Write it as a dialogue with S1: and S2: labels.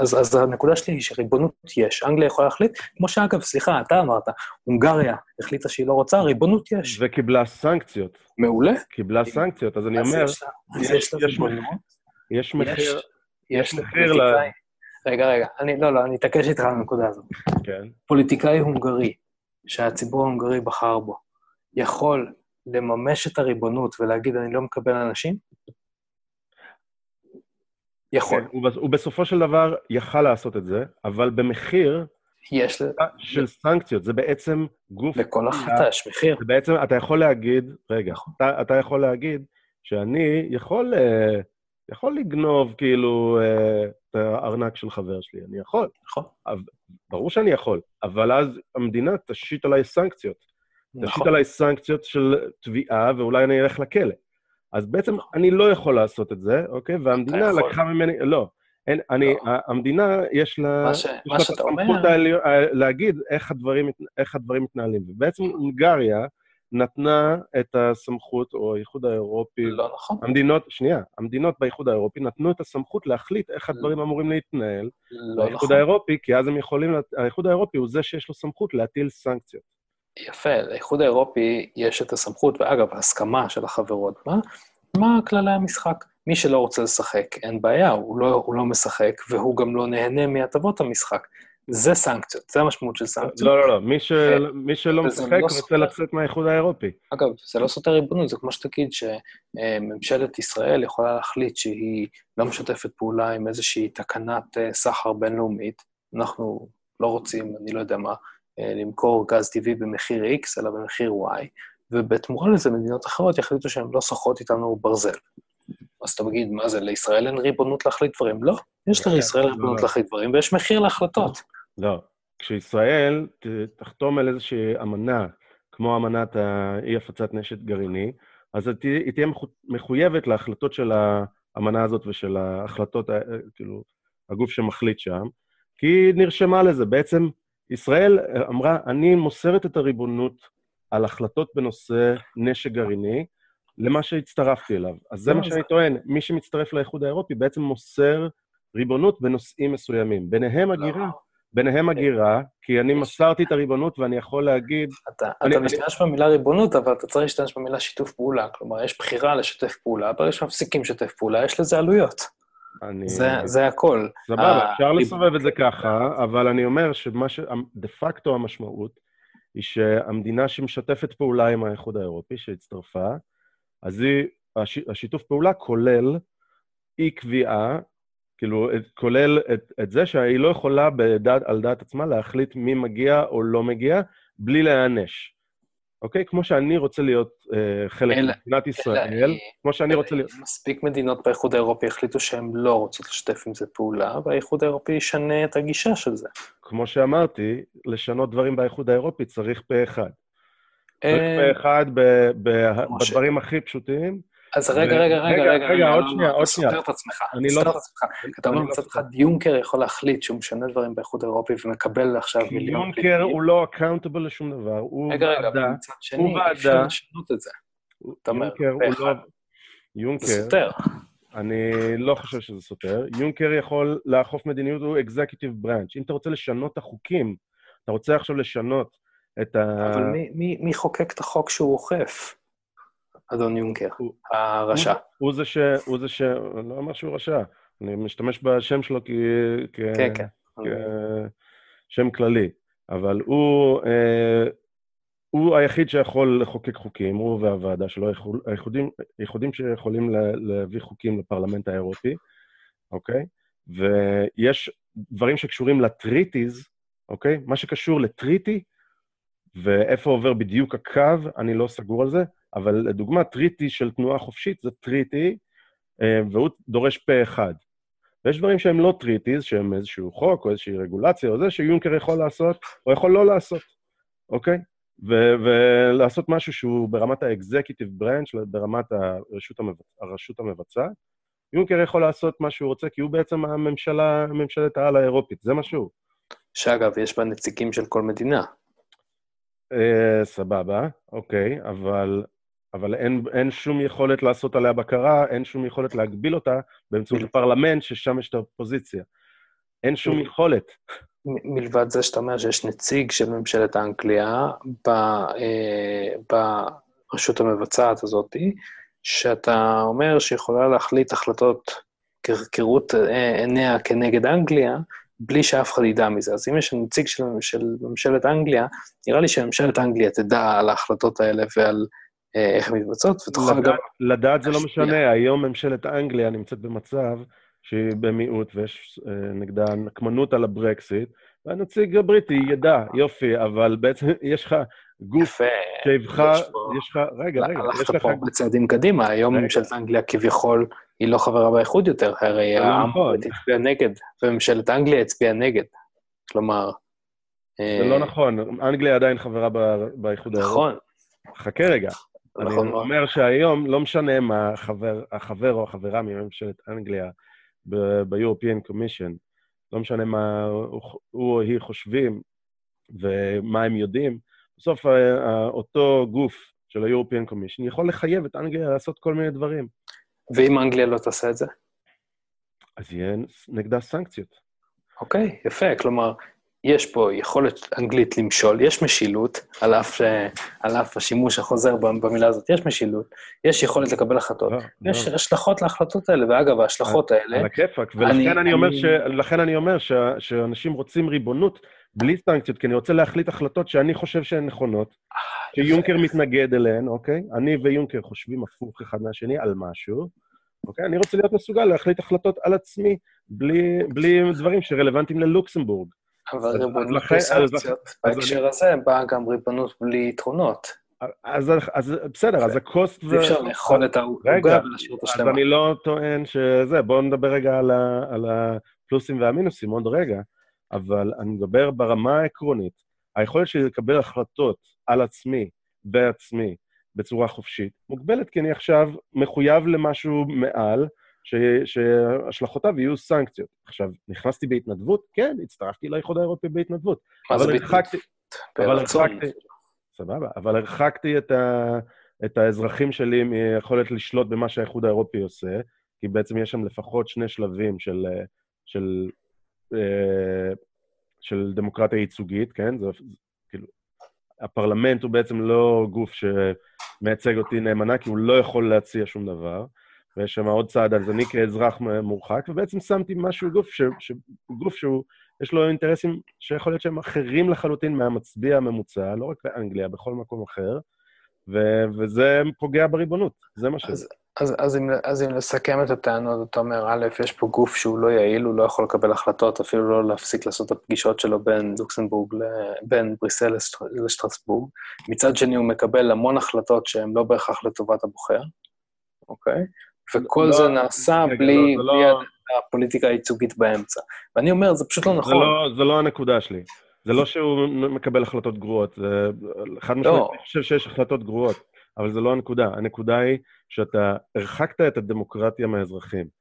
S1: אז, אז הנקודה שלי היא שריבונות יש. אנגליה יכולה להחליט, כמו שאגב, סליחה, אתה אמרת, הונגריה החליטה שהיא לא רוצה, ריבונות יש.
S2: וקיבלה סנקציות.
S1: מעולה.
S2: קיבלה סנקציות, אז אני
S1: אז
S2: אומר,
S1: יש
S2: מחיר...
S1: יש
S2: מחיר ל-.
S1: רגע, רגע, אני, לא, לא, אני אתעקש איתך על הנקודה הזאת.
S2: כן.
S1: פוליטיקאי הונגרי, שהציבור ההונגרי בחר בו, יכול לממש את הריבונות ולהגיד, אני לא מקבל אנשים? יכול.
S2: כן, הוא הוא בסופו של דבר יכל לעשות את זה, אבל במחיר
S1: יש ל...
S2: של סנקציות. זה בעצם גוף...
S1: לכל החלטה יש מחיר.
S2: זה בעצם, אתה יכול להגיד, רגע. אתה, אתה יכול להגיד שאני יכול, אה, יכול לגנוב כאילו אה, את הארנק של חבר שלי, אני יכול.
S1: נכון.
S2: ברור שאני יכול, אבל אז המדינה תשית עליי סנקציות. תשית
S1: נכון.
S2: עליי סנקציות של תביעה, ואולי אני אלך לכלא. אז בעצם אני לא יכול לעשות את זה, אוקיי? והמדינה. לקחה ממני... לא. אין, אני,
S1: לא.
S2: המדינה, יש לה,
S1: מה ש-
S2: יש
S1: מה
S2: לה את
S1: שאתה אומר-
S2: הסמכות העליון- ה- להגיד איך הדברים, איך הדברים מתנהלים. ובעצם הונגריה נתנה את הסמכות, או האיחוד האירופי,
S1: לא נכון.
S2: המדינות, שנייה, המדינות באיחוד האירופי נתנו את הסמכות להחליט איך הדברים אמורים להתנהל,
S1: לא נכון.
S2: האירופי, כי אז הם יכולים, האיחוד האירופי הוא זה שיש לו סמכות להטיל סנקציות.
S1: יפה, לאיחוד האירופי יש את הסמכות, ואגב, הסכמה של החברות. מה, מה כללי המשחק? מי שלא רוצה לשחק, אין בעיה, הוא לא, הוא לא משחק, והוא גם לא נהנה מהטבות המשחק. זה סנקציות, זה המשמעות של סנקציות.
S2: לא, לא, לא, מי, ש...
S1: אה,
S2: מי שלא משחק
S1: לא
S2: רוצה
S1: סותר.
S2: לצאת מהאיחוד האירופי.
S1: אגב, זה לא סותר ריבונות, זה כמו שתגיד שממשלת ישראל יכולה להחליט שהיא לא משתפת פעולה עם איזושהי תקנת אה, סחר בינלאומית. אנחנו לא רוצים, אני לא יודע מה, למכור גז טבעי במחיר X, אלא במחיר Y, ובתמורה לזה מדינות אחרות יחליטו שהן לא סוחרות איתנו ברזל. אז אתה תגיד, מה זה, לישראל אין ריבונות להחליט דברים? לא, יש לישראל
S2: לא,
S1: ריבונות
S2: לא.
S1: להחליט דברים, ויש מחיר להחלטות.
S2: לא. כשישראל תחתום על איזושהי אמנה, כמו אמנת האי-הפצת נשק גרעיני, אז היא תהיה- מחויבת להחלטות של האמנה הזאת ושל ההחלטות, ה- כאילו, הגוף שמחליט שם, כי היא נרשמה לזה. בעצם ישראל אמרה, אני מוסרת את הריבונות על החלטות בנושא נשק גרעיני למה שהצטרפתי אליו. אז זה מה שאני טוען, מי שמצטרף לאיחוד האירופי בעצם מוסר ריבונות בנושאים מסוימים, ביניהם הגירה.
S1: לא.
S2: ביניהם הגירה, כי אני מסרתי את הריבונות ואני יכול להגיד,
S1: אתה,
S2: אני-
S1: אתה
S2: אני-
S1: משתמש במילה ריבונות, אבל אתה צריך להשתמש במילה שיתוף פעולה. כלומר, יש בחירה לשתף פעולה, ברגע שמפסיקים לשתף פעולה, יש לזה עלויות.
S2: אני...
S1: זה, זה הכל.
S2: סבבה,
S1: אה,
S2: אפשר לסובב את זה ככה, אבל אני אומר שמה ש... דה פקטו המשמעות היא שהמדינה שמשתפת פעולה עם האיחוד האירופי, שהצטרפה, אז היא, הש... השיתוף פעולה כולל אי קביעה, כאילו, את- כולל את, את זה שהיא לא יכולה בדעת, על דעת עצמה להחליט מי מגיע או לא מגיע, בלי להיענש. אוקיי? כמו שאני רוצה להיות אה, חלק
S1: אלא-
S2: ממדינת ישראל,
S1: אלא,
S2: כמו שאני רוצה להיות...
S1: מספיק מדינות באיחוד האירופי החליטו שהן לא רוצות לשתף עם זה פעולה, והאיחוד האירופי ישנה את הגישה של זה.
S2: כמו שאמרתי, לשנות דברים באיחוד האירופי צריך פה אחד. צריך
S1: אה,
S2: פה אחד ב- ב-. בדברים הכי פשוטים.
S1: אז רגע, רגע, רגע,
S2: רגע,
S1: רגע,
S2: רגע, עוד
S1: לא,
S2: שנייה,
S1: לא,
S2: עוד
S1: אתה
S2: שנייה.
S1: סותר את עצמך.
S2: אני
S1: אתה
S2: לא-
S1: סותר את עצמך. אתה אומר מצד. אחד, יונקר יכול להחליט שהוא משנה דברים באיחוד האירופי ומקבל עכשיו מיליון...
S2: יונקר. הוא לא accountable לשום דבר, הוא
S1: רגע, רגע,
S2: ועדה,
S1: מצד שני,
S2: ועדה.
S1: אפשר לשנות את זה. אתה אומר,
S2: יונקר
S1: זה סותר.
S2: אני לא חושב שזה סותר. יונקר יכול לאכוף מדיניות, הוא executive branch. אם אתה רוצה לשנות את החוקים, אתה רוצה עכשיו לשנות את ה...
S1: אבל מי חוקק את החוק שהוא אוכף? אדון יונקר,
S2: הוא-
S1: הרשע.
S2: הוא- הוא זה ש... הוא זה ש... לא אומר שהוא רשע, אני משתמש בשם שלו כ... כ...
S1: כן, כן.
S2: שם כללי, אבל הוא, אה, הוא היחיד שיכול לחוקק חוקים, הוא והוועדה שלו, היחידים, היחידים שיכולים לה- להביא חוקים לפרלמנט האירופי, אוקיי? ויש דברים שקשורים ל treaties, אוקיי? מה שקשור ל treaty, ואיפה עובר בדיוק הקו, אני לא סגור על זה, אבל לדוגמה, treaty של תנועה חופשית זה treaty, אה, והוא דורש פה אחד. ויש דברים שהם לא treaties, שהם איזשהו חוק או איזושהי רגולציה או זה, שיונקר יכול לעשות, או יכול לא לעשות, אוקיי? ו- ולעשות משהו שהוא ברמת ה-executive branch, ברמת הרשות, המבצ... הרשות המבצעת. יונקר יכול לעשות מה שהוא רוצה, כי הוא בעצם הממשלה, ממשלת העל האירופית, זה מה שהוא.
S1: שאגב, יש בה נציגים של כל מדינה.
S2: אה, סבבה, אוקיי, אבל, אבל אין, אין שום יכולת לעשות עליה בקרה, אין שום יכולת להגביל אותה באמצעות. הפרלמנט, ששם יש את האופוזיציה. אין שום יכולת.
S1: מלבד זה שאתה אומר שיש נציג של ממשלת אנגליה ב, אה, ברשות המבצעת הזאת, שאתה אומר שיכולה להחליט החלטות כראות עיניה כנגד אנגליה, בלי שאף אחד ידע מזה. אז אם יש נציג של, של ממשלת אנגליה, נראה לי שממשלת אנגליה תדע על ההחלטות האלה ועל אה, איך הן מתבצעות, ותוכל לדעת, גם...
S2: לדעת זה לא משנה, היום ממשלת אנגליה נמצאת במצב שהיא במיעוט ויש אה, נגדה נקמנות על הברקסיט, והנציג הבריטי ידע, יופי, אבל בעצם יש לך גוף שיבחר, יש לך, רגע, רגע,
S1: יש לך... הלכת פה בצעדים קדימה, היום ממשלת אנגליה כביכול היא לא חברה באיחוד יותר, הרי
S2: לא
S1: העם
S2: נכון.
S1: הצביע נגד, וממשלת אנגליה הצביעה נגד. כלומר...
S2: זה לא נכון, אנגליה עדיין חברה באיחוד האירופי.
S1: נכון.
S2: חכה רגע. אני
S1: נכון.
S2: אומר שהיום, לא משנה מה החבר, החבר או החברה מממשלת אנגליה ב-European Commission, לא משנה מה הוא או היא חושבים ומה הם יודעים, בסוף אותו גוף של ה-European Commission יכול לחייב את אנגליה לעשות כל מיני דברים.
S1: ואם אנגליה לא תעשה את זה?
S2: אז יהיה נגדה סנקציות.
S1: אוקיי, יפה. כלומר, יש פה יכולת אנגלית למשול, יש משילות, על אף, על אף השימוש החוזר במילה הזאת, יש משילות, יש יכולת לקבל החלטות,
S2: לא,
S1: יש
S2: לא.
S1: השלכות להחלטות האלה, ואגב, ההשלכות האלה...
S2: על הכיפאק, ולכן אני אומר, ש... לכן אני אומר ש... שאנשים רוצים ריבונות בלי סנקציות, כי אני רוצה להחליט החלטות שאני חושב שהן נכונות, שיונקר מתנגד אליהן, אוקיי? אני ויונקר חושבים הפוך אחד מהשני על משהו, אוקיי? אני רוצה להיות מסוגל להחליט החלטות על עצמי, בלי, בלי דברים שרלוונטיים ללוקסמבורג.
S1: אבל ריבונות בלי סנקציות, בהקשר הזה באה גם ריבונות בלי יתרונות.
S2: אז, אז בסדר, אז הקוסט...
S1: אי אפשר לאכול את העוגה ולהשאיר אותה שלמה.
S2: אז אני לא טוען שזה, בואו נדבר רגע על, ה, על הפלוסים והמינוסים עוד רגע, אבל אני מדבר ברמה העקרונית. היכולת שלי לקבל החלטות על עצמי, בעצמי, בצורה חופשית, מוגבלת, כי אני עכשיו מחויב למשהו מעל, ש... שהשלכותיו יהיו סנקציות. עכשיו, נכנסתי בהתנדבות? כן, הצטרפתי לאיחוד האירופי בהתנדבות.
S1: מה זה
S2: הרחקתי... אבל. הרחקתי... סבבה, אבל הרחקתי את, ה... את האזרחים שלי מיכולת לשלוט במה שהאיחוד האירופי עושה, כי בעצם יש שם לפחות שני שלבים של, של, אה, של דמוקרטיה ייצוגית, כן? זה, כאילו, הפרלמנט הוא בעצם לא גוף שמייצג אותי נאמנה, כי הוא לא יכול להציע שום דבר. ויש שם עוד צעד, אז אני כאזרח מורחק, ובעצם שמתי משהו, גוף, ש, ש, גוף שהוא, יש לו אינטרסים שיכול להיות שהם אחרים לחלוטין מהמצביע הממוצע, לא רק באנגליה, בכל מקום אחר, ו, וזה פוגע בריבונות, זה מה שזה.
S1: אז, אז, אז, אם, אז אם לסכם את הטענות, אתה אומר, א', יש פה גוף שהוא לא יעיל, הוא לא יכול לקבל החלטות, אפילו לא להפסיק לעשות את הפגישות שלו בין לוקסמבורג, בין בריסל לשטרסבורג. מצד שני, הוא מקבל המון החלטות שהן לא בהכרח לטובת הבוחר, אוקיי? וכל
S2: לא,
S1: זה נעשה
S2: רגע,
S1: בלי,
S2: לא, זה
S1: בלי
S2: לא-
S1: הפוליטיקה הייצוגית באמצע. ואני אומר, זה פשוט לא
S2: זה
S1: נכון.
S2: לא, זה לא הנקודה שלי. זה לא שהוא מקבל החלטות גרועות, זה חד משמעית,
S1: לא.
S2: אני חושב שיש החלטות גרועות, אבל זה לא הנקודה. הנקודה היא שאתה הרחקת את הדמוקרטיה מהאזרחים.